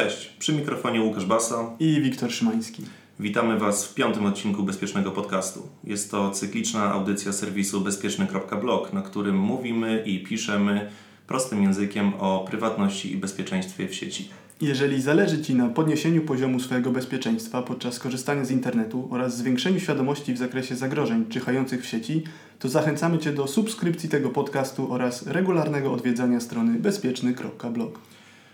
Cześć, przy mikrofonie Łukasz Basa i Wiktor Szymański. Witamy Was w piątym odcinku Bezpiecznego Podcastu. Jest to cykliczna audycja serwisu bezpieczny.blog, na którym mówimy i piszemy prostym językiem o prywatności i bezpieczeństwie w sieci. Jeżeli zależy Ci na podniesieniu poziomu swojego bezpieczeństwa podczas korzystania z internetu oraz zwiększeniu świadomości w zakresie zagrożeń czyhających w sieci, to zachęcamy Cię do subskrypcji tego podcastu oraz regularnego odwiedzania strony bezpieczny.blog.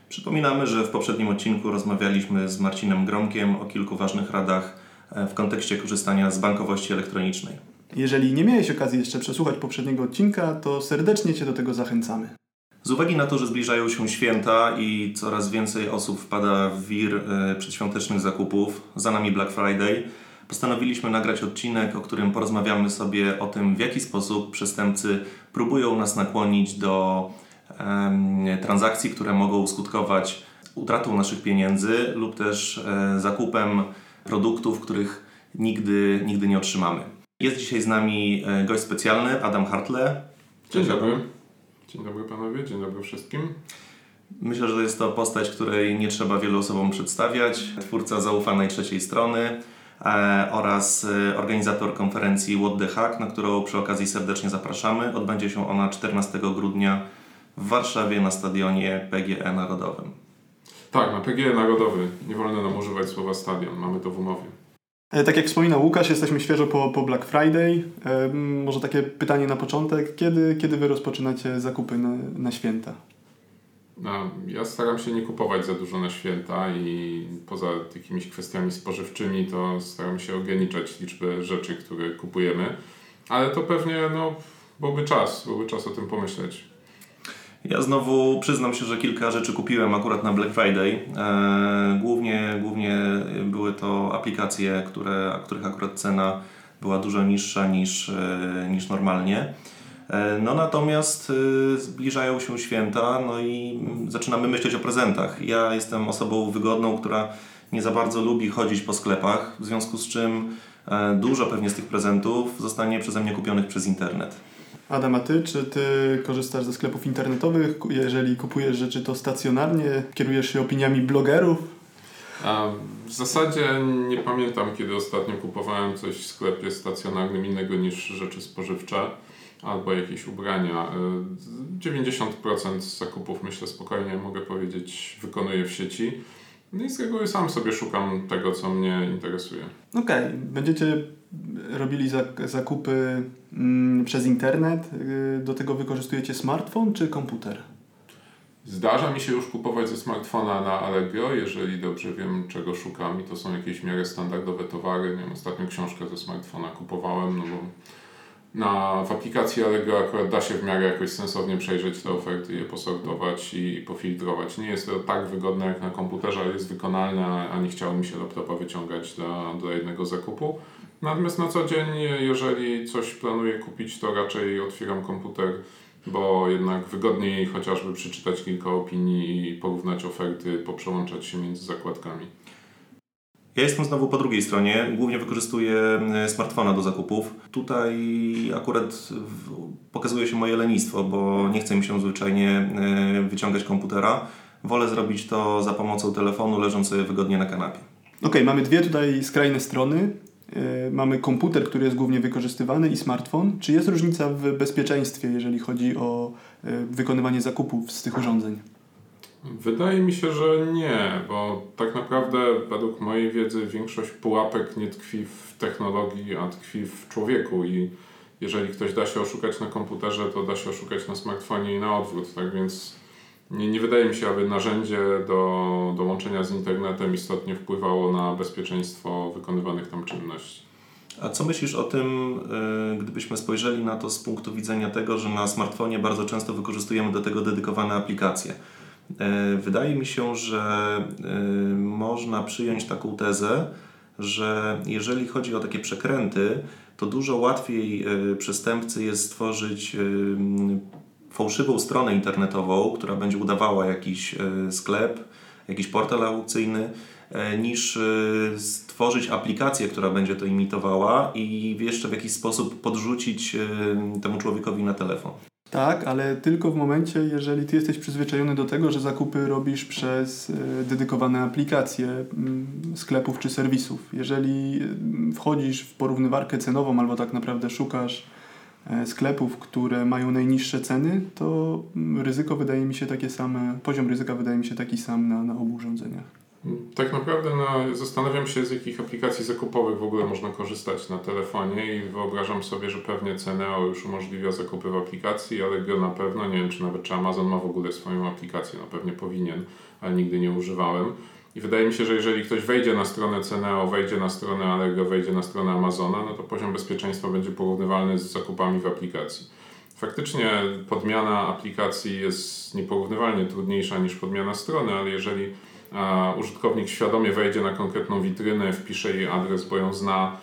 Przypominamy, że w poprzednim odcinku rozmawialiśmy z Marcinem Gromkiem o kilku ważnych radach e, w kontekście korzystania z bankowości elektronicznej. Jeżeli nie miałeś okazji jeszcze przesłuchać poprzedniego odcinka, to serdecznie Cię do tego zachęcamy. Z uwagi na to, że zbliżają się święta i coraz więcej osób wpada w wir e, przedświątecznych zakupów, za nami Black Friday, postanowiliśmy nagrać odcinek, o którym porozmawiamy sobie o tym, w jaki sposób przestępcy próbują nas nakłonić do transakcji, które mogą skutkować utratą naszych pieniędzy lub też e, zakupem produktów, których nigdy, nigdy nie otrzymamy. Jest dzisiaj z nami e, gość specjalny, Adam Hartle. Dzień dobry. Dzień dobry panowie, dzień dobry wszystkim. Myślę, że jest to postać, której nie trzeba wielu osobom przedstawiać. Twórca zaufanej trzeciej strony e, oraz organizator konferencji What the Hack, na którą przy okazji serdecznie zapraszamy. Odbędzie się ona 14 grudnia w Warszawie na stadionie PGE Narodowym. Tak, na PGE Narodowy. Nie wolno nam używać słowa stadion, mamy to w umowie. E, tak jak wspominał Łukasz, jesteśmy świeżo po, po Black Friday. E, może takie pytanie na początek. Kiedy, kiedy wy rozpoczynacie zakupy na, na święta? No, ja staram się nie kupować za dużo na święta i poza jakimiś kwestiami spożywczymi to staram się ograniczać liczbę rzeczy, które kupujemy. Ale to pewnie no, byłby czas, byłby czas o tym pomyśleć. Ja znowu przyznam się, że kilka rzeczy kupiłem akurat na Black Friday. E, głównie, głównie były to aplikacje, które, których akurat cena była dużo niższa niż, e, niż normalnie. E, no natomiast zbliżają się święta, no i zaczynamy myśleć o prezentach. Ja jestem osobą wygodną, która nie za bardzo lubi chodzić po sklepach, w związku z czym dużo pewnie z tych prezentów zostanie przeze mnie kupionych przez internet. Adam, a ty, czy ty korzystasz ze sklepów internetowych? Jeżeli kupujesz rzeczy, to stacjonarnie? Kierujesz się opiniami blogerów? A w zasadzie nie pamiętam, kiedy ostatnio kupowałem coś w sklepie stacjonarnym innego niż rzeczy spożywcze albo jakieś ubrania. 90% zakupów, myślę spokojnie, mogę powiedzieć, wykonuję w sieci. No i z reguły sam sobie szukam tego, co mnie interesuje. Okej, okay. będziecie robili zakupy mm, przez internet. Y, do tego wykorzystujecie smartfon czy komputer? Zdarza mi się już kupować ze smartfona na Allegro, jeżeli dobrze wiem, czego szukam i to są jakieś w miarę standardowe towary. Nie wiem, ostatnio książkę ze smartfona kupowałem, no bo na, w aplikacji Allegro akurat da się w miarę jakoś sensownie przejrzeć te oferty, je posortować i, pofiltrować. Nie jest to tak wygodne jak na komputerze, ale jest wykonalne, a nie chciało mi się laptopa wyciągać dla jednego zakupu. Natomiast na co dzień, jeżeli coś planuję kupić, to raczej otwieram komputer, bo jednak wygodniej chociażby przeczytać kilka opinii i porównać oferty, poprzełączać się między zakładkami. Ja jestem znowu po drugiej stronie. Głównie wykorzystuję e, smartfona do zakupów. Tutaj akurat pokazuje się moje lenistwo, bo nie chce mi się zwyczajnie e, wyciągać komputera. Wolę zrobić to za pomocą telefonu, leżąc sobie wygodnie na kanapie. Okej, okay, mamy dwie tutaj skrajne strony. E, mamy komputer, który jest głównie wykorzystywany i smartfon. Czy jest różnica w bezpieczeństwie, jeżeli chodzi o wykonywanie zakupów z tych urządzeń? Wydaje mi się, że nie, bo tak naprawdę według mojej wiedzy większość pułapek nie tkwi w technologii, a tkwi w człowieku i jeżeli ktoś da się oszukać na komputerze, to da się oszukać na smartfonie i na odwrót, tak więc nie, nie wydaje mi się, aby narzędzie do, do łączenia z internetem istotnie wpływało na bezpieczeństwo wykonywanych tam czynności. A co myślisz o tym, e, gdybyśmy spojrzeli na to z punktu widzenia tego, że na smartfonie bardzo często wykorzystujemy do tego dedykowane aplikacje? E, wydaje mi się, że e, można przyjąć taką tezę, że jeżeli chodzi o takie przekręty, to dużo łatwiej e, przestępcy jest stworzyć fałszywą stronę internetową, która będzie udawała jakiś sklep, jakiś portal aukcyjny, niż stworzyć aplikację, która będzie to imitowała i jeszcze w jakiś sposób podrzucić temu człowiekowi na telefon. Tak, ale tylko w momencie, jeżeli ty jesteś przyzwyczajony do tego, że zakupy robisz przez e, dedykowane aplikacje mm, sklepów czy serwisów. Jeżeli mm, wchodzisz w porównywarkę cenową albo tak naprawdę szukasz e, sklepów, które mają najniższe ceny, to mm, ryzyko wydaje mi się takie same, poziom ryzyka wydaje mi się taki sam na, na obu urządzeniach. Tak naprawdę no, zastanawiam się, z jakich aplikacji zakupowych w ogóle można korzystać na telefonie i wyobrażam sobie, że pewnie Ceneo już umożliwia zakupy w aplikacji, ale go na pewno, nie wiem czy nawet czy Amazon ma w ogóle swoją aplikację, no pewnie powinien, ale nigdy nie używałem. I wydaje mi się, że jeżeli ktoś wejdzie na stronę Ceneo, wejdzie na stronę Allegro, wejdzie na stronę Amazona, no to poziom bezpieczeństwa będzie porównywalny z zakupami w aplikacji. Faktycznie podmiana aplikacji jest nieporównywalnie trudniejsza niż podmiana strony, ale jeżeli użytkownik świadomie wejdzie na konkretną witrynę, wpisze jej adres, bo ją zna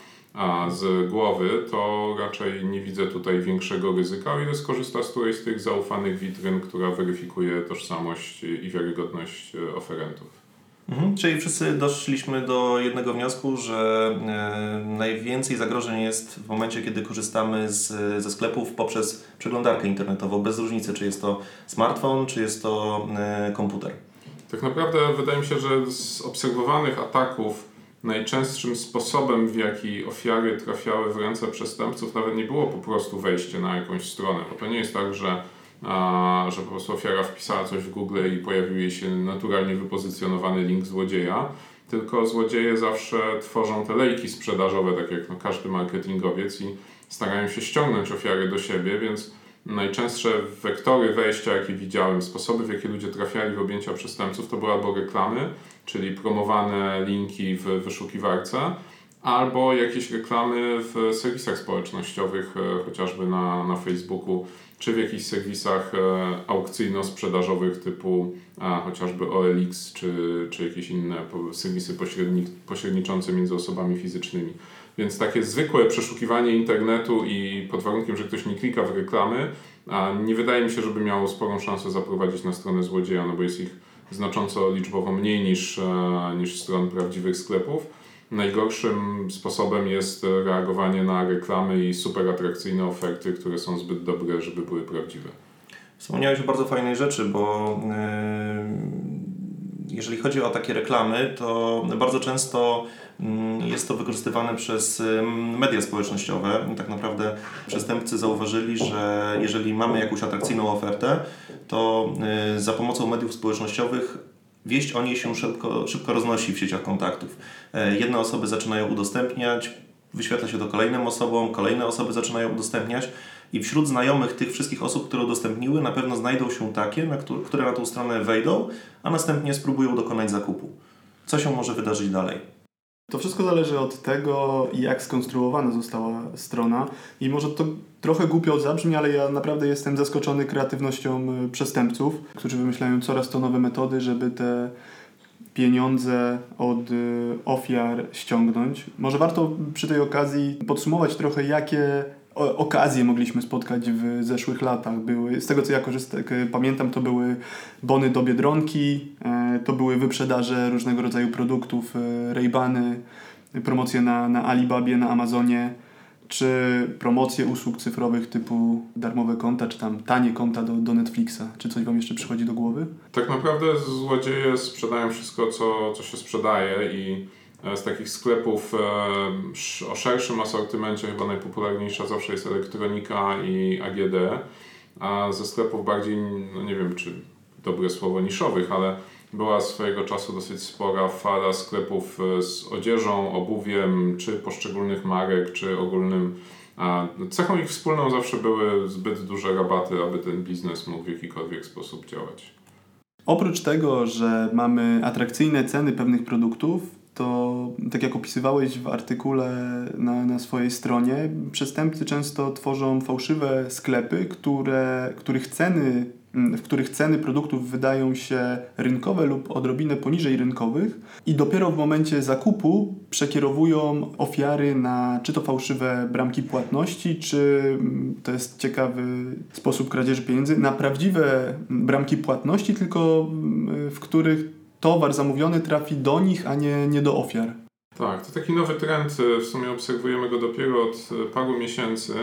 z głowy, to raczej nie widzę tutaj większego ryzyka, o ile skorzysta z którejś z tych zaufanych witryn, która weryfikuje tożsamość i wiarygodność e, oferentów. Mhm, czyli wszyscy doszliśmy do jednego wniosku, że e, najwięcej zagrożeń jest w momencie, kiedy korzystamy z, ze sklepów poprzez przeglądarkę internetową, bez różnicy, czy jest to smartfon, czy jest to e, komputer. Tak naprawdę wydaje mi się, że z obserwowanych ataków najczęstszym sposobem, w jaki ofiary trafiały w ręce przestępców, nawet nie było po prostu wejście na jakąś stronę, bo to nie jest tak, że, a, że po prostu ofiara wpisała coś w Google i pojawił jej się naturalnie wypozycjonowany link złodzieja, tylko złodzieje zawsze tworzą te lejki sprzedażowe, tak jak no, każdy marketingowiec i starają się ściągnąć ofiary do siebie, więc najczęstsze wektory wejścia, jakie widziałem, sposoby, w jakie ludzie trafiali w objęcia przestępców, to były albo reklamy, czyli promowane linki w wyszukiwarce, albo jakieś reklamy w serwisach społecznościowych, e, chociażby na, na Facebooku, czy w jakichś serwisach e, aukcyjno-sprzedażowych typu a, chociażby OLX, czy, czy jakieś inne serwisy pośredni, pośredniczące między osobami fizycznymi. Więc takie zwykłe przeszukiwanie internetu i pod warunkiem, że ktoś nie klika w reklamy, a nie wydaje mi się, żeby miało sporą szansę zaprowadzić na stronę złodzieja, no bo jest ich znacząco liczbowo mniej niż, e, niż stron prawdziwych sklepów. Najgorszym sposobem jest reagowanie na reklamy i super atrakcyjne oferty, które są zbyt dobre, żeby były prawdziwe. Wspomniałeś o bardzo fajnej rzeczy, bo yy, jeżeli chodzi o takie reklamy, to bardzo często Mm, jest to wykorzystywane przez media społecznościowe. Tak naprawdę przestępcy zauważyli, że jeżeli mamy jakąś atrakcyjną ofertę, to y, za pomocą mediów społecznościowych wieść o niej się szybko, szybko roznosi w sieciach kontaktów. E, jedne osoby zaczynają udostępniać, wyświetla się to kolejnym osobom, kolejne osoby zaczynają udostępniać i wśród znajomych tych wszystkich osób, które udostępniły, na pewno znajdą się takie, na które na tą stronę wejdą, a następnie spróbują dokonać zakupu. Co się może wydarzyć dalej? To wszystko zależy od tego, jak skonstruowana została strona i może to trochę głupio zabrzmi, ale ja naprawdę jestem zaskoczony kreatywnością y, przestępców, którzy wymyślają coraz to nowe metody, żeby te pieniądze od y, ofiar ściągnąć. Może warto przy tej okazji podsumować trochę, jakie okazje mogliśmy spotkać w zeszłych latach. Były, z tego co ja korzystam, pamiętam, to były bony do Biedronki, e, to były wyprzedaże różnego rodzaju produktów, e, Raybany, promocje na, na Alibabie, na Amazonie, czy promocje usług cyfrowych typu darmowe konta, czy tam tanie konta do, do Netflixa. Czy coś Wam jeszcze przychodzi do głowy? Tak naprawdę złodzieje sprzedają wszystko, co, co się sprzedaje i z takich sklepów e, o szerszym asortymencie chyba najpopularniejsza zawsze jest elektronika i AGD, a ze sklepów bardziej, no nie wiem czy dobre słowo niszowych, ale była swojego czasu dosyć spora fala sklepów e, z odzieżą, obuwiem, czy poszczególnych marek, czy ogólnym. A cechą ich wspólną zawsze były zbyt duże rabaty, aby ten biznes mógł w jakikolwiek sposób działać. Oprócz tego, że mamy atrakcyjne ceny pewnych produktów, to tak jak opisywałeś w artykule na, na swojej stronie, przestępcy często tworzą fałszywe sklepy, które, których ceny, w których ceny produktów wydają się rynkowe lub odrobinę poniżej rynkowych i dopiero w momencie zakupu przekierowują ofiary na czy to fałszywe bramki płatności, czy to jest ciekawy sposób kradzieży pieniędzy, na prawdziwe bramki płatności, tylko w których towar zamówiony trafi do nich, a nie, nie do ofiar. Tak, to taki nowy trend, w sumie obserwujemy go dopiero od paru miesięcy.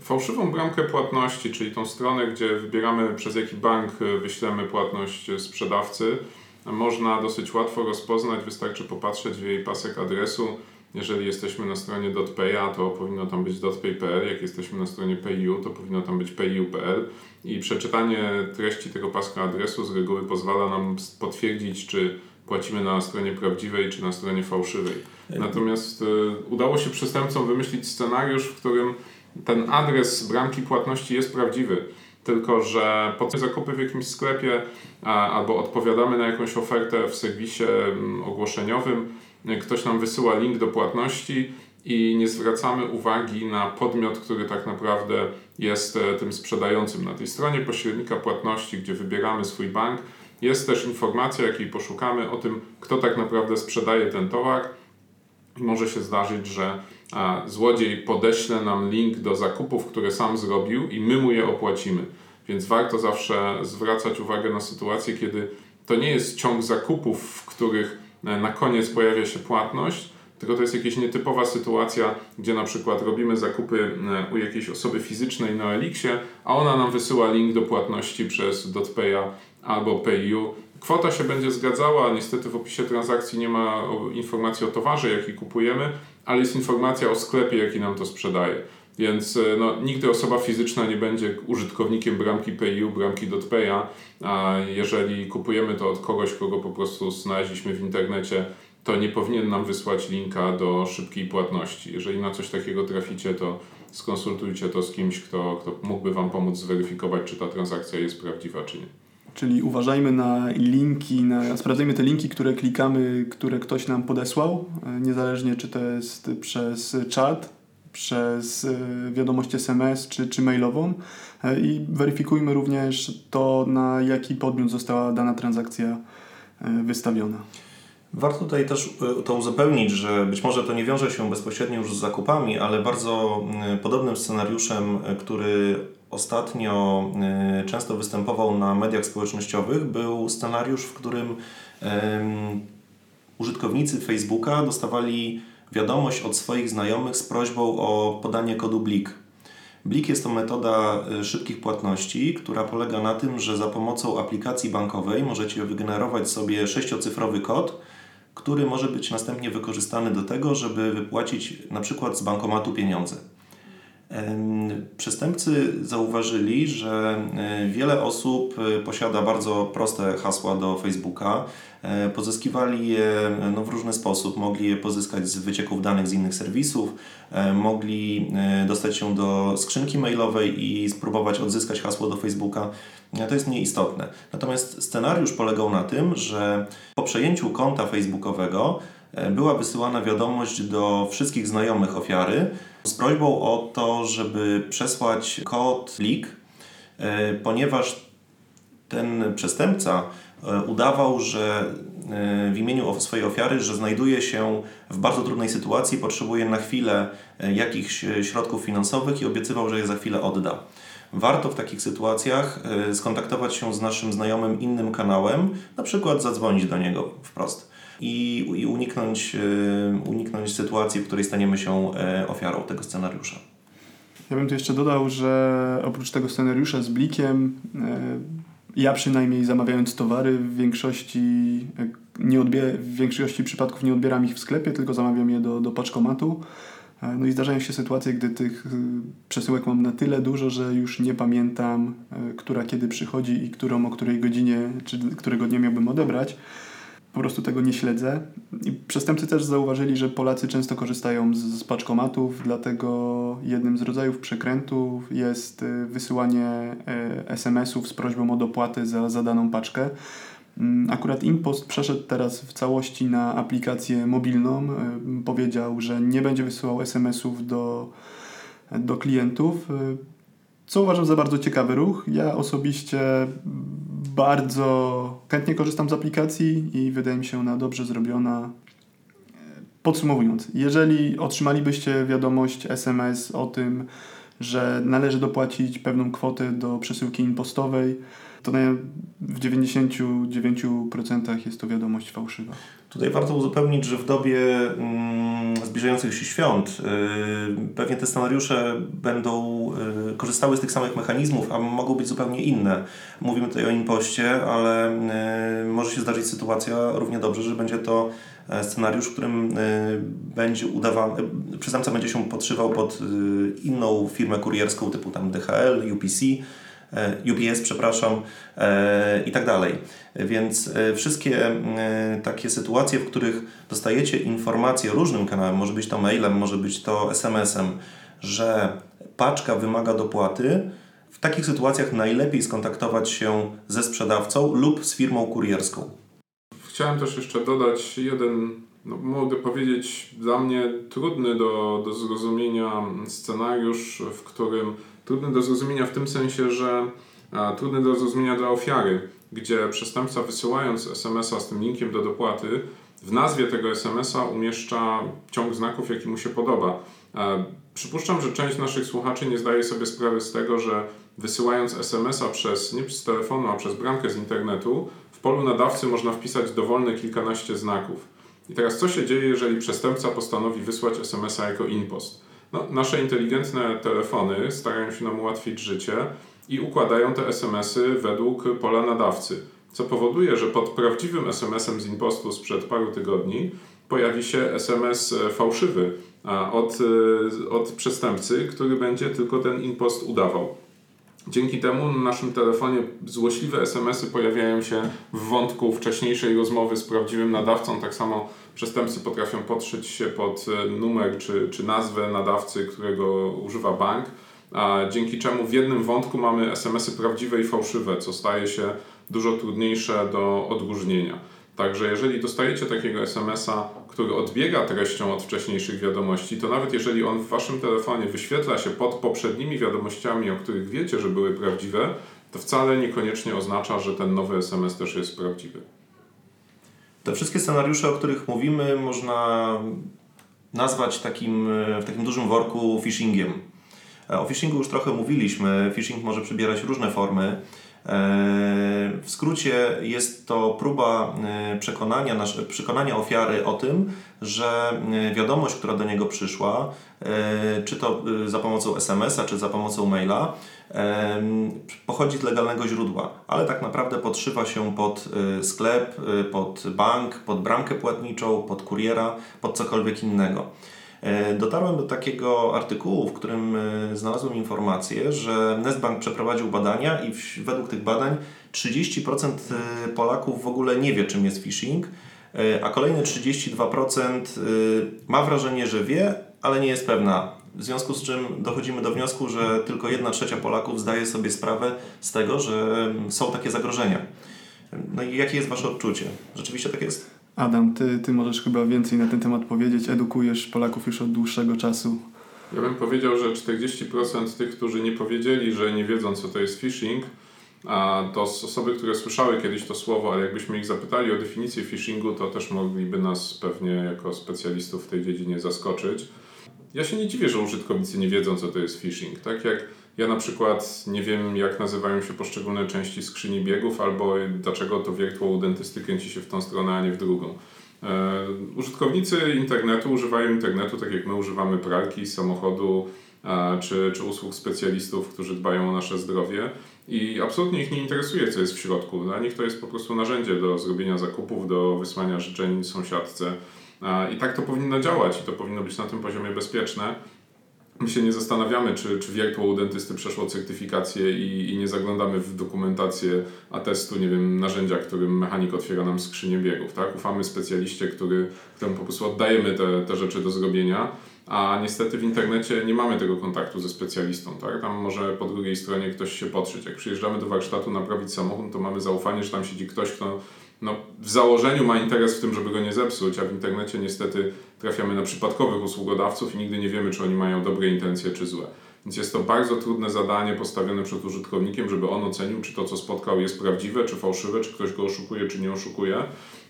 fałszywą bramkę płatności, czyli tą stronę, gdzie wybieramy przez jaki bank wyślemy płatność sprzedawcy, można dosyć łatwo rozpoznać, wystarczy popatrzeć w jej pasek adresu. Jeżeli jesteśmy na stronie .paya, to powinno tam być .pay.pl, jak jesteśmy na stronie payu, to powinno tam być payu.pl i przeczytanie treści tego paska adresu z reguły pozwala nam potwierdzić, czy płacimy na stronie prawdziwej, czy na stronie fałszywej. Natomiast y, udało się przestępcom wymyślić scenariusz, w którym ten adres bramki płatności jest prawdziwy. Tylko że po zakupy w jakimś sklepie albo odpowiadamy na jakąś ofertę w serwisie mm, ogłoszeniowym, ktoś nam wysyła link do płatności i nie zwracamy uwagi na podmiot, który tak naprawdę jest e, tym sprzedającym. Na tej stronie pośrednika płatności, gdzie wybieramy swój bank, jest też informacja, jakiej poszukamy o tym, kto tak naprawdę sprzedaje ten towar. Może się zdarzyć, że złodziej podeśle nam link do zakupów, które sam zrobił i my mu je opłacimy. Więc warto zawsze zwracać uwagę na sytuację, kiedy to nie jest ciąg zakupów, w których na koniec pojawia się płatność, tylko to jest jakaś nietypowa sytuacja, gdzie na przykład robimy zakupy e, u jakiejś osoby fizycznej na Elixie, a ona nam wysyła link do płatności przez DotPaya albo PayU. Kwota się będzie zgadzała, niestety w opisie transakcji nie ma informacji o towarze, jaki kupujemy, ale jest informacja o sklepie, jaki nam to sprzedaje. Więc e, no, nigdy osoba fizyczna nie będzie użytkownikiem bramki PayU, bramki .paya, a jeżeli kupujemy to od kogoś, kogo po prostu znaleźliśmy w internecie, to nie powinien nam wysłać linka do szybkiej płatności. Jeżeli na coś takiego traficie, to skonsultujcie to z kimś, kto, kto mógłby Wam pomóc zweryfikować, czy ta transakcja jest prawdziwa, czy nie. Czyli uważajmy na linki, na, sprawdzajmy te linki, które klikamy, które ktoś nam podesłał, e, niezależnie czy to jest przez czat, przez e, wiadomość SMS czy, czy mailową e, i weryfikujmy również to, na jaki podmiot została dana transakcja wystawiona. Warto tutaj też to uzupełnić, że być może to nie wiąże się bezpośrednio już z zakupami, ale bardzo podobnym scenariuszem, który ostatnio y, często występował na mediach społecznościowych, był scenariusz, w którym użytkownicy Facebooka dostawali wiadomość od swoich znajomych z prośbą o podanie kodu BLIK. BLIK jest to metoda y, szybkich płatności, która polega na tym, że za pomocą aplikacji bankowej możecie wygenerować sobie sześciocyfrowy kod, który może być następnie wykorzystany do tego, żeby wypłacić na przykład z bankomatu pieniądze. Przestępcy zauważyli, że e, wiele osób e, posiada bardzo proste hasła do Facebooka. E, pozyskiwali je no, w różny sposób. Mogli je pozyskać z wycieków danych z innych serwisów, mogli dostać się do skrzynki mailowej i spróbować odzyskać hasło do Facebooka. To jest nieistotne. Natomiast scenariusz polegał na tym, że po przejęciu konta facebookowego była wysyłana wiadomość do wszystkich znajomych ofiary, z prośbą o to, żeby przesłać kod LIK, e, ponieważ ten przestępca e, udawał, że e, w imieniu swojej ofiary, że znajduje się w bardzo trudnej sytuacji, potrzebuje na chwilę jakichś środków finansowych i obiecywał, że je za chwilę odda. Warto w takich sytuacjach skontaktować się z naszym znajomym innym kanałem, na przykład zadzwonić do niego wprost i, i uniknąć, e, uniknąć sytuacji, w której staniemy się e, ofiarą tego scenariusza. Ja bym tu jeszcze dodał, że oprócz tego scenariusza z blikiem, e, ja przynajmniej zamawiając towary w większości, nie odbier- w większości przypadków nie odbieram ich w sklepie, tylko zamawiam je do, do paczkomatu. No i zdarzają się sytuacje, gdy tych przesyłek mam na tyle dużo, że już nie pamiętam, która kiedy przychodzi i którą o której godzinie, czy którego dnia miałbym odebrać po prostu tego nie śledzę. I przestępcy też zauważyli, że Polacy często korzystają z, z paczkomatów, dlatego jednym z rodzajów przekrętów jest y, wysyłanie y, SMS-ów z prośbą o dopłatę za, za daną paczkę. Mm, akurat Impost przeszedł teraz w całości na aplikację mobilną. Y, powiedział, że nie będzie wysyłał SMS-ów do, do klientów, co uważam za bardzo ciekawy ruch. Ja osobiście bardzo chętnie korzystam z aplikacji i wydaje mi się ona dobrze zrobiona. Podsumowując, jeżeli otrzymalibyście wiadomość SMS o tym, że należy dopłacić pewną kwotę do przesyłki impostowej, to w 99% jest to wiadomość fałszywa. Tutaj warto uzupełnić, że w dobie mm, zbliżających się świąt yy, pewnie te scenariusze będą yy, korzystały z tych samych mechanizmów, a mogą być zupełnie inne. Mówimy tutaj o impoście, ale yy, może się zdarzyć sytuacja równie dobrze, że będzie to e, scenariusz, w którym y, będzie udawany, przestępca będzie się podszywał pod y, inną firmę kurierską typu tam DHL, UPC, E, UPS, przepraszam, e, i tak dalej. Więc e, wszystkie takie sytuacje, w których dostajecie informacje różnym kanałem, może być to mailem, może być to SMS-em, że paczka wymaga dopłaty, w takich sytuacjach najlepiej skontaktować się ze sprzedawcą lub z firmą kurierską. Chciałem też jeszcze dodać jeden, no, mogę powiedzieć, dla mnie trudny do, do zrozumienia scenariusz, w którym trudny do zrozumienia w tym sensie, że a, trudny do zrozumienia dla ofiary, gdzie przestępca wysyłając SMS-a z tym linkiem do dopłaty, w nazwie tego SMS-a umieszcza ciąg znaków, jaki mu się podoba. przypuszczam, że część naszych słuchaczy nie zdaje sobie sprawy z tego, że wysyłając SMS-a przez, nie z telefonu, a przez bramkę z internetu, w polu nadawcy można wpisać dowolne kilkanaście znaków. I teraz co się dzieje, jeżeli przestępca postanowi wysłać SMS-a jako impost? No, nasze inteligentne telefony starają się nam ułatwić życie i układają te SMS-y według pola nadawcy, co powoduje, że pod prawdziwym SMS-em z impostu sprzed paru tygodni pojawi się SMS fałszywy od, e, od przestępcy, który będzie tylko ten impost udawał. Dzięki temu na naszym telefonie złośliwe SMS-y pojawiają się w wątku wcześniejszej rozmowy z prawdziwym nadawcą. Tak samo przestępcy potrafią podszyć się pod e, numer czy, czy nazwę nadawcy, którego używa bank, a dzięki czemu w jednym wątku mamy SMS-y prawdziwe i fałszywe, co staje się dużo trudniejsze do odróżnienia. Także jeżeli dostajecie takiego SMS-a, który odbiega treścią od wcześniejszych wiadomości, to nawet jeżeli on w waszym telefonie wyświetla się pod poprzednimi wiadomościami, o których wiecie, że były prawdziwe, to wcale niekoniecznie oznacza, że ten nowy SMS też jest prawdziwy. Te wszystkie scenariusze, o których mówimy, można nazwać takim, w takim dużym worku phishingiem. O phishingu już trochę mówiliśmy. Phishing może przybierać różne formy. E, w skrócie jest to próba e, przekonania, przekonania ofiary o tym, że e, wiadomość, która do niego przyszła, czy to za pomocą SMS-a, czy za pomocą maila, pochodzi z legalnego źródła, ale tak naprawdę podszywa się pod sklep, pod bank, pod bramkę płatniczą, pod kuriera, pod cokolwiek innego. E, dotarłem do takiego artykułu, w którym e, znalazłem informację, że Nestbank przeprowadził badania i według tych badań 30% e, Polaków w ogóle nie wie, czym jest phishing, a kolejne 32% ma wrażenie, że wie, ale nie jest pewna. W związku z czym dochodzimy do wniosku, że tylko 1 trzecia Polaków zdaje sobie sprawę z tego, że są takie zagrożenia. No i jakie jest Wasze odczucie? Rzeczywiście tak jest? Adam, ty, ty możesz chyba więcej na ten temat powiedzieć. Edukujesz Polaków już od dłuższego czasu. Ja bym powiedział, że 40% tych, którzy nie powiedzieli, że nie wiedzą, co to jest phishing, to osoby, które słyszały kiedyś to słowo, ale jakbyśmy ich zapytali o definicję phishingu, to też mogliby nas pewnie jako specjalistów w tej dziedzinie zaskoczyć. Ja się nie dziwię, że użytkownicy nie wiedzą, co to jest phishing. Tak jak ja na przykład nie wiem, jak nazywają się poszczególne części skrzyni biegów, albo dlaczego to wiertło u dentysty kręci się w tą stronę, a nie w drugą. E, użytkownicy internetu używają internetu tak jak my używamy pralki, samochodu e, czy, czy usług specjalistów, którzy dbają o nasze zdrowie i absolutnie ich nie interesuje, co jest w środku. Dla nich to jest po prostu narzędzie do zrobienia zakupów, do wysłania życzeń sąsiadce. E, I tak to powinno działać i to powinno być na tym poziomie bezpieczne my się nie zastanawiamy, czy, czy wiertło u dentysty przeszło certyfikację i, i nie zaglądamy w dokumentację atestu, nie wiem, narzędzia, którym mechanik otwiera nam skrzynię biegów, tak? Ufamy specjaliście, który, któremu po prostu oddajemy te, te rzeczy do zrobienia, a niestety w internecie nie mamy tego kontaktu ze specjalistą, tak? Tam może po drugiej stronie ktoś się podszyć. Jak przyjeżdżamy do warsztatu naprawić samochód, to mamy zaufanie, że tam siedzi ktoś, kto no, w założeniu ma interes w tym, żeby go nie zepsuć, a w internecie niestety trafiamy na przypadkowych usługodawców i nigdy nie wiemy, czy oni mają dobre intencje, czy złe. Więc jest to bardzo trudne zadanie postawione przed użytkownikiem, żeby on ocenił, czy to, co spotkał, jest prawdziwe, czy fałszywe, czy ktoś go oszukuje, czy nie oszukuje.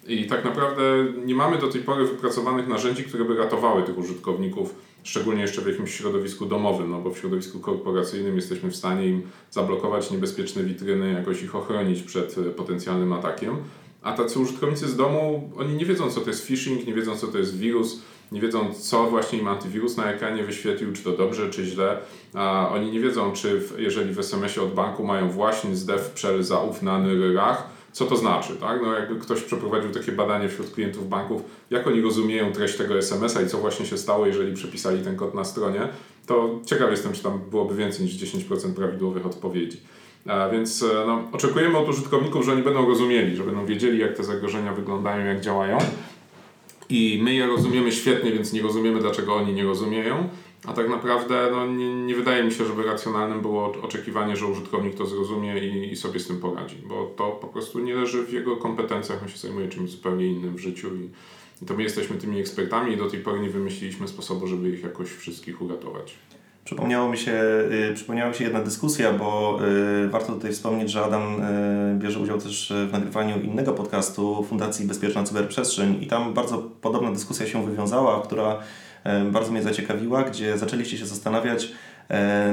I tak naprawdę nie mamy do tej pory wypracowanych narzędzi, które by ratowały tych użytkowników szczególnie jeszcze w jakimś środowisku domowym, no bo w środowisku korporacyjnym jesteśmy w stanie im zablokować niebezpieczne witryny, jakoś ich ochronić przed e, potencjalnym atakiem. A tacy użytkownicy z domu, oni nie wiedzą, co to jest phishing, nie wiedzą, co to jest wirus, nie wiedzą, co właśnie im antywirus na ekranie wyświetlił, czy to dobrze, czy źle. A oni nie wiedzą, czy w, jeżeli w SMS-ie od banku mają właśnie zdew przel zaufnany rach, co to znaczy, tak? No jakby ktoś przeprowadził takie badanie wśród klientów banków, jak oni rozumieją treść tego SMS-a i co właśnie się stało, jeżeli przepisali ten kod na stronie, to ciekaw jestem, czy tam byłoby więcej niż 10% prawidłowych odpowiedzi. Więc e, no, oczekujemy od użytkowników, że oni będą rozumieli, że będą wiedzieli, jak te zagrożenia wyglądają, jak działają. I my je rozumiemy świetnie, więc nie rozumiemy, dlaczego oni nie rozumieją. A tak naprawdę no, nie, nie wydaje mi się, żeby racjonalnym było oczekiwanie, że użytkownik to zrozumie i, i, sobie z tym poradzi, bo to po prostu nie leży w jego kompetencjach, on się zajmuje czymś zupełnie innym w życiu i, i to my jesteśmy tymi ekspertami i do tej pory nie wymyśliliśmy sposobu, żeby ich jakoś wszystkich uratować. Przypomniało mi się, y, przypomniała mi się jedna dyskusja, bo y, warto tutaj wspomnieć, że Adam y, bierze udział też w nagrywaniu innego podcastu Fundacji Bezpieczna Cyberprzestrzeń i tam bardzo podobna dyskusja się wywiązała, która bardzo mnie zaciekawiła, gdzie zaczęliście się zastanawiać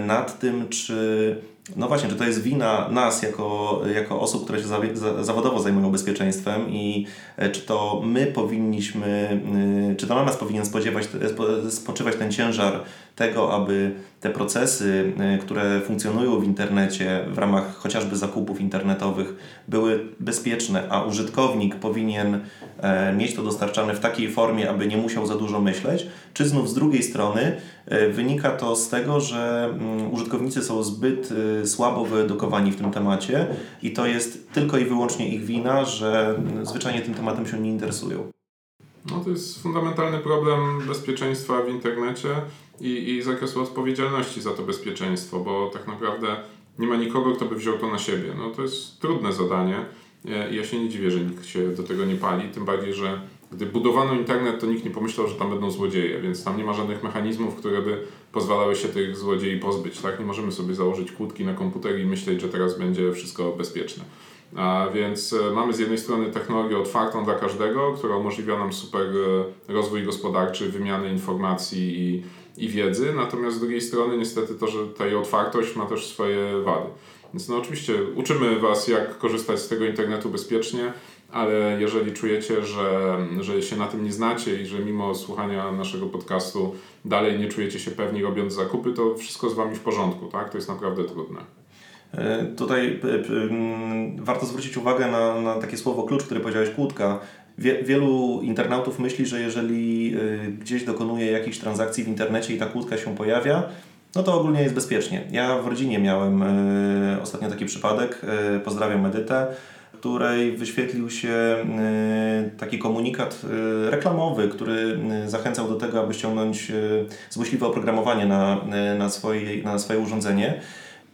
nad tym, czy no właśnie, czy to jest wina nas jako, jako osób, które się zawodowo zajmują bezpieczeństwem i e, czy to my powinniśmy, czy to na nas powinien spodziewać, spoczywać ten ciężar tego, aby te procesy, które funkcjonują w internecie w ramach chociażby zakupów internetowych, były bezpieczne, a użytkownik powinien e, mieć to dostarczane w takiej formie, aby nie musiał za dużo myśleć, czy znów z drugiej strony e, wynika to z tego, że mm, użytkownicy są zbyt słabo wyedukowani w tym temacie i to jest tylko i wyłącznie ich wina, że zwyczajnie tym tematem się nie interesują. No to jest fundamentalny problem bezpieczeństwa w internecie i, i zakresu odpowiedzialności za to bezpieczeństwo, bo tak naprawdę nie ma nikogo, kto by wziął to na siebie. No to jest trudne zadanie i ja się nie dziwię, że nikt się do tego nie pali, tym bardziej, że gdy budowano internet, to nikt nie pomyślał, że tam będą złodzieje, więc tam nie ma żadnych mechanizmów, które by pozwalały się tych złodziei pozbyć. Tak? Nie możemy sobie założyć kłódki na komputer i myśleć, że teraz będzie wszystko bezpieczne. A więc e, mamy z jednej strony technologię otwartą dla każdego, która umożliwia nam super e, rozwój gospodarczy, wymianę informacji i i wiedzy, natomiast z drugiej strony niestety to, że ta jej otwartość ma też swoje wady. Więc no oczywiście uczymy Was, jak korzystać z tego internetu bezpiecznie, ale jeżeli czujecie, że, że się na tym nie znacie i że mimo słuchania naszego podcastu dalej nie czujecie się pewni robiąc zakupy, to wszystko z Wami w porządku, tak? To jest naprawdę trudne. E, tutaj e, warto zwrócić uwagę na, na takie słowo klucz, które powiedziałeś, kłódka. Wie, wielu internautów myśli, że jeżeli y, gdzieś dokonuje jakichś transakcji w internecie i ta kłódka się pojawia, no to ogólnie jest bezpiecznie. Ja w rodzinie miałem ostatnio taki przypadek, pozdrawiam Edytę, której wyświetlił się taki komunikat reklamowy, który zachęcał do tego, aby ściągnąć złośliwe oprogramowanie na, na, swoje, na swoje urządzenie.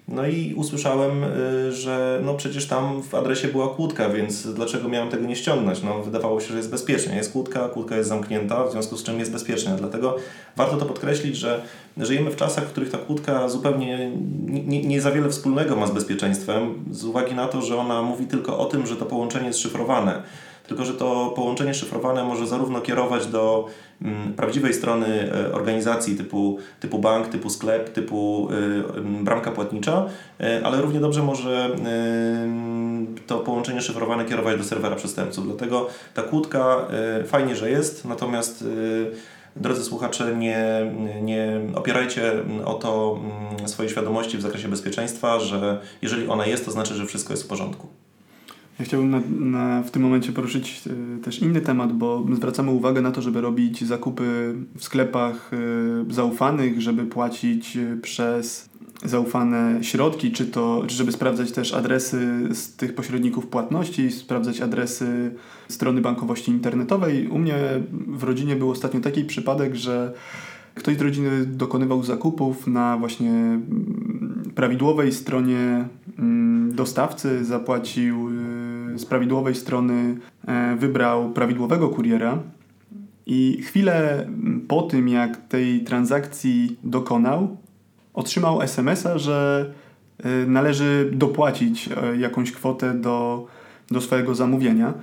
No i usłyszałem, y, że no przecież tam w adresie była kłódka, więc dlaczego miałem tego nie ściągnąć? No wydawało się, że jest bezpiecznie. Jest kłódka, kłódka jest zamknięta, w związku z czym jest bezpieczna. Dlatego warto to podkreślić, że żyjemy w czasach, w których ta kłódka zupełnie nie, nie za wiele wspólnego ma z bezpieczeństwem, z uwagi na to, że ona mówi tylko o tym, że to połączenie jest szyfrowane tylko że to połączenie szyfrowane może zarówno kierować do mm, prawdziwej strony e, organizacji typu, typu bank, typu sklep, typu y, bramka płatnicza, y, ale równie dobrze może to połączenie szyfrowane kierować do serwera przestępców. Dlatego ta kłódka fajnie, że jest, natomiast drodzy słuchacze, nie, nie opierajcie o to swojej świadomości w zakresie bezpieczeństwa, że jeżeli ona jest, to znaczy, że wszystko jest w porządku. Ja chciałbym na, na, w tym momencie poruszyć y, też inny temat, bo zwracamy uwagę na to, żeby robić zakupy w sklepach y, zaufanych, żeby płacić y, przez zaufane środki, czy to, czy żeby sprawdzać też adresy z tych pośredników płatności, sprawdzać adresy strony bankowości internetowej. U mnie w rodzinie był ostatnio taki przypadek, że ktoś z rodziny dokonywał zakupów na właśnie mm, prawidłowej stronie mm, dostawcy, zapłacił z prawidłowej strony e, wybrał prawidłowego kuriera i chwilę po tym, jak tej transakcji dokonał, otrzymał SMS-a, że e, należy dopłacić e, jakąś kwotę do, do swojego zamówienia.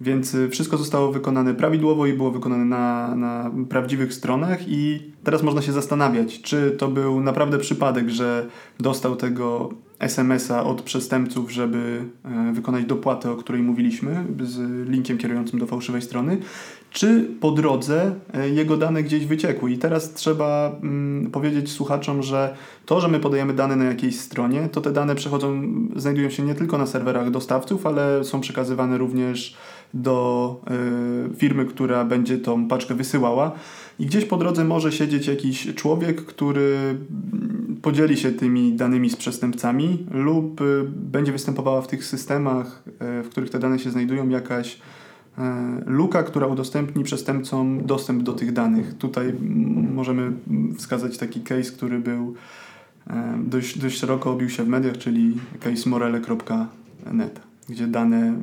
Więc wszystko zostało wykonane prawidłowo i było wykonane na, na prawdziwych stronach i Teraz można się zastanawiać, czy to był naprawdę przypadek, że dostał tego SMS-a od przestępców, żeby e, wykonać dopłatę, o której mówiliśmy, z linkiem kierującym do fałszywej strony, czy po drodze e, jego dane gdzieś wyciekły. I teraz trzeba mm, powiedzieć słuchaczom, że to, że my podajemy dane na jakiejś stronie, to te dane przechodzą, znajdują się nie tylko na serwerach dostawców, ale są przekazywane również do y, firmy, która będzie tą paczkę wysyłała. I gdzieś po drodze może siedzieć jakiś człowiek, który mm, podzieli się tymi danymi z przestępcami, lub y, będzie występowała w tych systemach, y, w których te dane się znajdują, jakaś luka, która udostępni przestępcom dostęp do tych danych. Tutaj możemy wskazać taki case, który był dość, dość szeroko obił się w mediach, czyli case morele.net, gdzie dane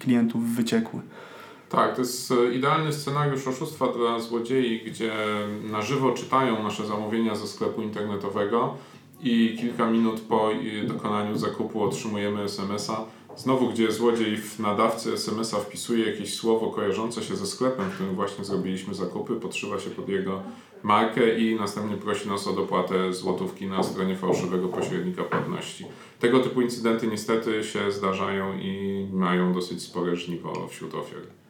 klientów wyciekły. Tak, to jest e, idealny scenariusz oszustwa dla złodziei, gdzie na żywo czytają nasze zamówienia ze sklepu internetowego i kilka minut po dokonaniu zakupu otrzymujemy SMS-a. Znowu, gdzie złodziej w nadawcy SMS-a wpisuje jakieś słowo kojarzące się ze sklepem, w którym właśnie zrobiliśmy zakupy, podszywa się pod jego markę i następnie prosi nas o dopłatę złotówki na stronie fałszywego pośrednika płatności. Tego typu incydenty niestety się zdarzają i mają dosyć spore żniwo wśród ofiar.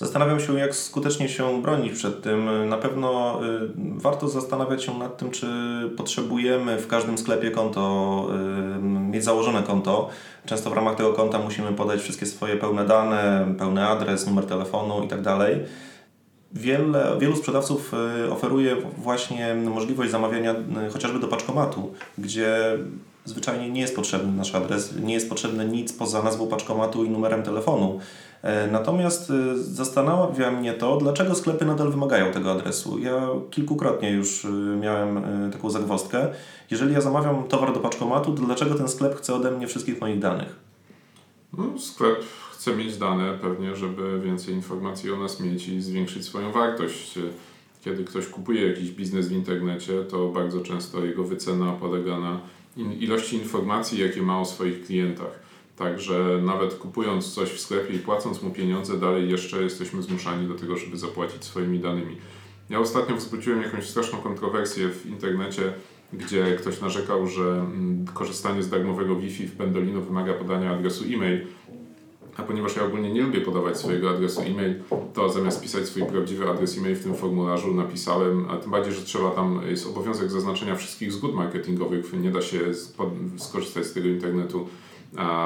Zastanawiam się, jak skutecznie się bronić przed tym. Na pewno y, warto zastanawiać się nad tym, czy potrzebujemy w każdym sklepie konto, y, mieć założone konto. Często w ramach tego konta musimy podać wszystkie swoje pełne dane, pełny adres, numer telefonu itd. Tak Wiele, wielu sprzedawców y, oferuje właśnie możliwość zamawiania chociażby do paczkomatu, gdzie zwyczajnie nie jest potrzebny nasz adres, nie jest potrzebne nic poza nazwą paczkomatu i numerem telefonu. E, natomiast e, zastanawia mnie to, dlaczego sklepy nadal wymagają tego adresu. Ja kilkukrotnie już e, miałem taką zagwozdkę. Jeżeli ja zamawiam towar do paczkomatu, to dlaczego ten sklep chce ode mnie wszystkich moich danych? No, sklep chce mieć dane pewnie, żeby więcej informacji o nas mieć i zwiększyć swoją wartość. Kiedy ktoś kupuje jakiś biznes w internecie, to bardzo często jego wycena polega na ilości informacji, jakie ma o swoich klientach. Także nawet kupując coś w sklepie i płacąc mu pieniądze, dalej jeszcze jesteśmy zmuszani do tego, żeby zapłacić swoimi danymi. Ja ostatnio wzbudziłem jakąś straszną kontrowersję w internecie, gdzie ktoś narzekał, że mm, korzystanie z darmowego Wi-Fi w Pendolino wymaga podania adresu e-mail. A ponieważ ja ogólnie nie lubię podawać swojego adresu e-mail, to zamiast pisać swój prawdziwy adres e-mail w tym formularzu napisałem, a tym bardziej, że trzeba tam, jest obowiązek zaznaczenia wszystkich zgód marketingowych, nie da się skorzystać z tego internetu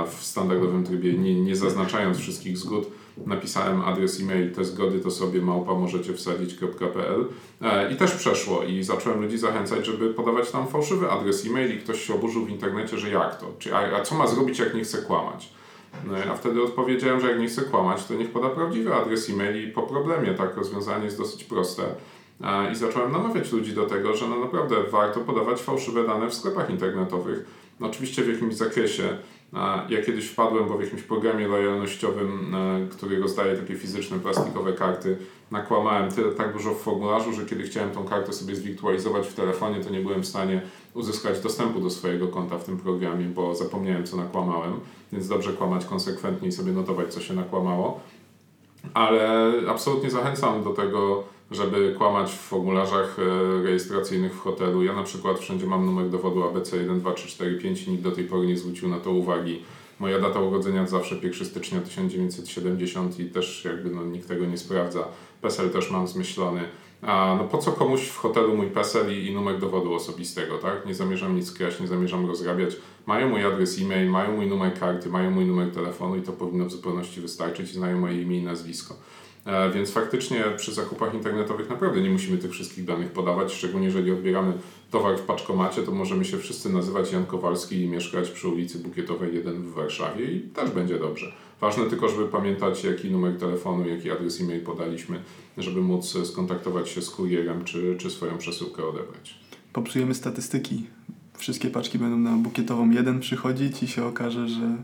w standardowym trybie, nie, nie zaznaczając wszystkich zgód, napisałem adres e-mail, te zgody to sobie małpa możecie wsadzić.pl e, i też przeszło i zacząłem ludzi zachęcać, żeby podawać tam fałszywy adres e-mail i ktoś się oburzył w internecie, że jak to? Czy, a, a co ma zrobić, jak nie chce kłamać? No, a wtedy odpowiedziałem, że jak nie chce kłamać, to niech poda prawdziwy adres e-mail i po problemie, tak, rozwiązanie jest dosyć proste. E, I zacząłem namawiać ludzi do tego, że no naprawdę warto podawać fałszywe dane w sklepach internetowych. No oczywiście w jakimś zakresie ja kiedyś wpadłem, bo w jakimś programie lojalnościowym, e, który rozdaje takie fizyczne, plastikowe karty, nakłamałem tyle, tak dużo w formularzu, że kiedy chciałem tą kartę sobie zwirtualizować w telefonie, to nie byłem w stanie uzyskać dostępu do swojego konta w tym programie, bo zapomniałem, co nakłamałem, więc dobrze kłamać konsekwentnie i sobie notować, co się nakłamało. Ale absolutnie zachęcam do tego, żeby kłamać w formularzach e, rejestracyjnych w hotelu. Ja na przykład wszędzie mam numer dowodu ABC 1, 2, 3, 4, 5 i nikt do tej pory nie zwrócił na to uwagi. Moja data urodzenia zawsze 1 stycznia 1970 i też jakby no, nikt tego nie sprawdza. PESEL też mam zmyślony. A no po co komuś w hotelu mój PESEL i, i numer dowodu osobistego, tak? Nie zamierzam nic kraść, nie zamierzam rozrabiać. Mają mój adres e-mail, mają mój numer karty, mają mój numer telefonu i to powinno w zupełności wystarczyć i znają moje imię i nazwisko. E, więc faktycznie przy zakupach internetowych naprawdę nie musimy tych wszystkich danych podawać, szczególnie jeżeli odbieramy towar w paczkomacie, to możemy się wszyscy nazywać Jan Kowalski i mieszkać przy ulicy Bukietowej 1 w Warszawie i też będzie dobrze. Ważne tylko, żeby pamiętać jaki numer telefonu, jaki adres e-mail podaliśmy, żeby móc skontaktować się z kurierem czy, czy swoją przesyłkę odebrać. Popsujemy statystyki. Wszystkie paczki będą na Bukietową 1 przychodzić i się okaże, że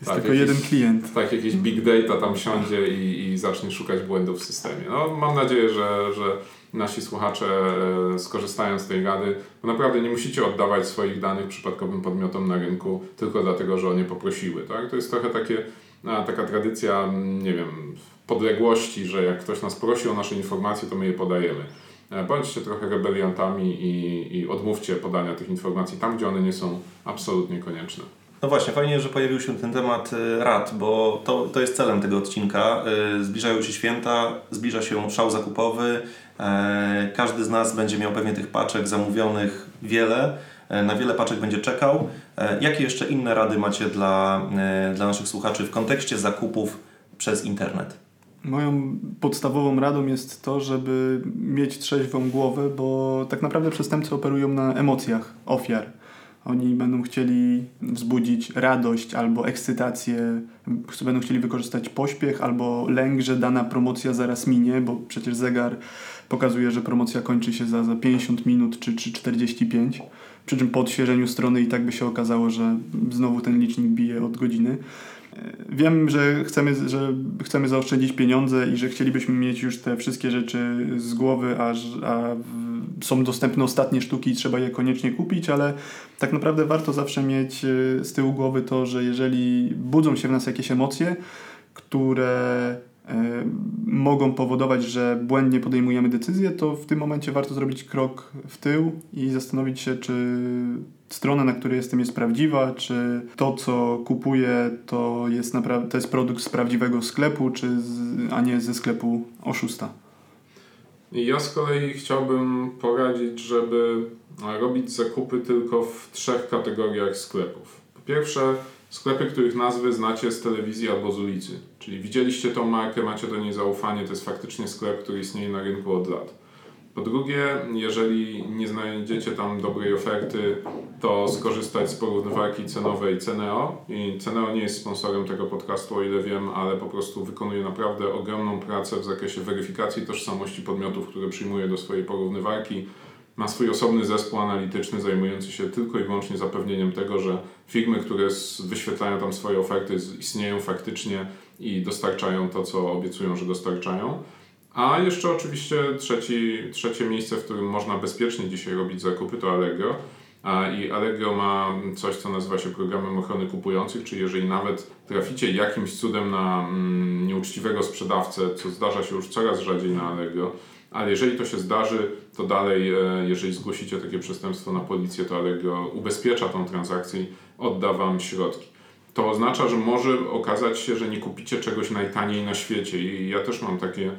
jest tak, tylko jakiś, jeden klient. Tak, jakiś big data tam siądzie i, i zacznie szukać błędów w systemie. No, mam nadzieję, że, że nasi słuchacze e, skorzystają z tej rady, bo naprawdę nie musicie oddawać swoich danych przypadkowym podmiotom na rynku tylko dlatego, że o nie poprosiły. Tak? To jest trochę takie, taka tradycja, nie wiem, podległości, że jak ktoś nas prosi o nasze informacje, to my je podajemy. E, bądźcie trochę rebeliantami i, i odmówcie podania tych informacji tam, gdzie one nie są absolutnie konieczne. No właśnie, fajnie, że pojawił się ten temat y, rad, bo to, to jest celem tego odcinka. Y, zbliżają się święta, zbliża się szał zakupowy. E, każdy z nas będzie miał pewnie tych paczek zamówionych wiele. E, na wiele paczek będzie czekał. E, jakie jeszcze inne rady macie dla, dla naszych słuchaczy w kontekście zakupów przez internet? Moją podstawową radą jest to, żeby mieć trzeźwą głowę, bo tak naprawdę przestępcy operują na emocjach ofiar. Oni będą chcieli wzbudzić radość albo ekscytację, będą chcieli wykorzystać pośpiech albo lęk, że dana promocja zaraz minie, bo przecież zegar pokazuje, że promocja kończy się za, za 50 minut czy, czy 45. Przy czym po odświeżeniu strony i tak by się okazało, że znowu ten licznik bije od godziny. Wiem, że chcemy, że chcemy zaoszczędzić pieniądze i że chcielibyśmy mieć już te wszystkie rzeczy z głowy, a, a są dostępne ostatnie sztuki i trzeba je koniecznie kupić, ale tak naprawdę warto zawsze mieć e, z tyłu głowy to, że jeżeli budzą się w nas jakieś emocje, które mogą powodować, że błędnie podejmujemy decyzję, to w tym momencie warto zrobić krok w tył i zastanowić się, czy strona, na której jestem, jest prawdziwa, czy to, co kupuję, to jest, napra- to jest produkt z prawdziwego sklepu, czy z, a nie ze sklepu oszusta. Ja z kolei chciałbym poradzić, żeby robić zakupy tylko w trzech kategoriach sklepów. Po pierwsze, sklepy, których nazwy znacie z telewizji albo z ulicy. Czyli widzieliście tą markę, macie do niej zaufanie, to jest faktycznie sklep, który istnieje na rynku od lat. Po drugie, jeżeli nie znajdziecie tam dobrej oferty, to skorzystać z porównywarki cenowej Ceneo. I Ceneo nie jest sponsorem tego podcastu, o ile wiem, ale po prostu wykonuje naprawdę ogromną pracę w zakresie weryfikacji tożsamości podmiotów, które przyjmuje do swojej porównywarki. Ma swój osobny zespół analityczny zajmujący się tylko i wyłącznie zapewnieniem tego, że firmy, które wyświetlają tam swoje oferty, istnieją faktycznie i dostarczają to, co obiecują, że dostarczają. A jeszcze oczywiście trzeci, trzecie miejsce, w którym można bezpiecznie dzisiaj robić zakupy, to Allegro. I Allegro ma coś, co nazywa się programem ochrony kupujących, czyli jeżeli nawet traficie jakimś cudem na mm, nieuczciwego sprzedawcę, co zdarza się już coraz rzadziej na Allegro, ale jeżeli to się zdarzy, to dalej, e, jeżeli zgłosicie takie przestępstwo na policję, to Allegro ubezpiecza tą transakcję i odda Wam środki. To oznacza, że może okazać się, że nie kupicie czegoś najtaniej na świecie i ja też mam takie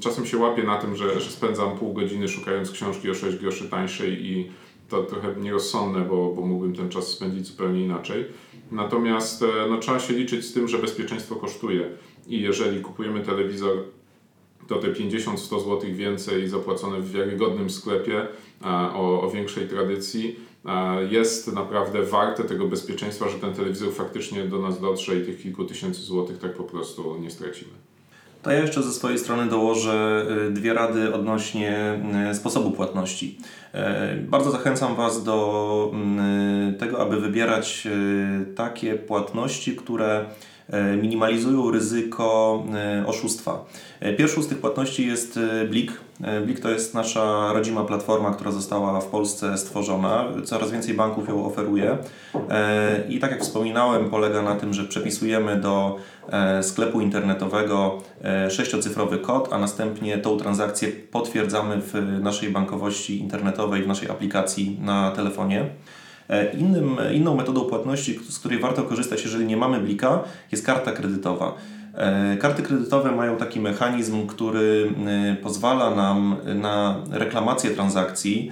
Czasem się łapię na tym, że, że spędzam pół godziny szukając książki o 6 groszy tańszej i to trochę nierozsądne, bo, bo mógłbym ten czas spędzić zupełnie inaczej. Natomiast e, no, trzeba się liczyć z tym, że bezpieczeństwo kosztuje i jeżeli kupujemy telewizor, to te 50-100 zł więcej zapłacone w wiarygodnym sklepie o, o większej tradycji jest naprawdę warte tego bezpieczeństwa, że ten telewizor faktycznie do nas dotrze i tych kilku tysięcy złotych tak po prostu nie stracimy. To ja jeszcze ze swojej strony dołożę y, dwie rady odnośnie sposobu płatności. Bardzo zachęcam Was do mm, tego, aby wybierać takie płatności, które minimalizują ryzyko oszustwa. Pierwszą z tych płatności jest Blik. Blik to jest nasza rodzima platforma, która została w Polsce stworzona. Coraz więcej banków ją oferuje. I tak jak wspominałem, polega na tym, że przepisujemy do E, sklepu internetowego e, sześciocyfrowy kod, a następnie tą transakcję potwierdzamy w naszej bankowości internetowej, w naszej aplikacji na telefonie. E, innym, inną metodą płatności, z której warto korzystać, jeżeli nie mamy blika, jest karta kredytowa. Karty kredytowe mają taki mechanizm, który pozwala nam na reklamację transakcji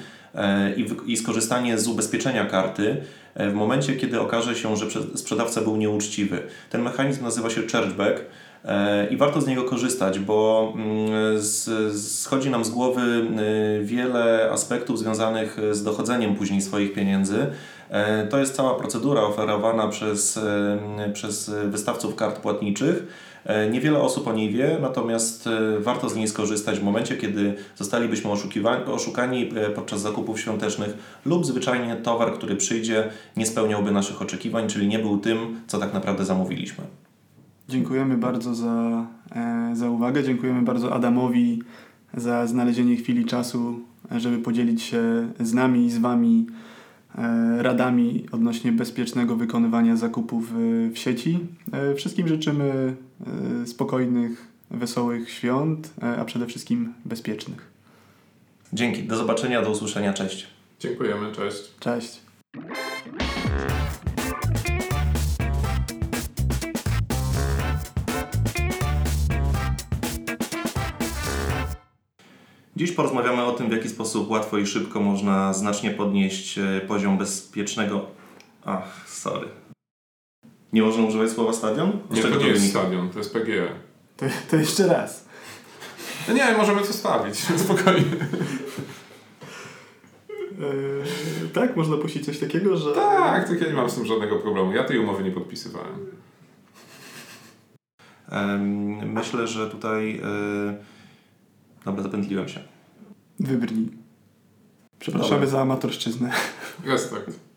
i, skorzystanie z ubezpieczenia karty E, w momencie, kiedy okaże się, że sprzedawca był nieuczciwy. Ten mechanizm nazywa się chargeback e, i warto z niego korzystać, bo mm, schodzi nam z głowy y, wiele aspektów związanych z dochodzeniem później swoich pieniędzy. E, to jest cała procedura oferowana przez, przez wystawców kart płatniczych E, niewiele osób o niej wie, natomiast e, warto z niej skorzystać w momencie, kiedy zostalibyśmy oszukani e, podczas zakupów świątecznych lub zwyczajnie towar, który przyjdzie, nie spełniałby naszych oczekiwań, czyli nie był tym, co tak naprawdę zamówiliśmy. Dziękujemy bardzo za, za uwagę. Dziękujemy bardzo Adamowi za znalezienie chwili czasu, żeby podzielić się z nami i z Wami E, radami odnośnie bezpiecznego wykonywania zakupów w sieci. E, wszystkim życzymy e, spokojnych, wesołych świąt, a przede wszystkim bezpiecznych. Dzięki, do zobaczenia, do usłyszenia, cześć. Dziękujemy, cześć. Cześć. Dziś porozmawiamy o tym, w jaki sposób łatwo i szybko można znacznie podnieść e, poziom bezpiecznego. Ach, sorry. Nie można używać słowa stadion? Z Nie, czego to nie jest stadion, to jest PGE. To, to jeszcze raz. No nie, możemy to stawić, spokojnie. Yy, tak, można puścić coś takiego, że... Tak, tak ja nie mam z tym żadnego problemu. Ja tej umowy nie podpisywałem. Em, Myślę, że tutaj. e, Dobra, zapętliłem się. Wybrnij. Przepraszamy Dobra. za amatorszczyznę. Respekt.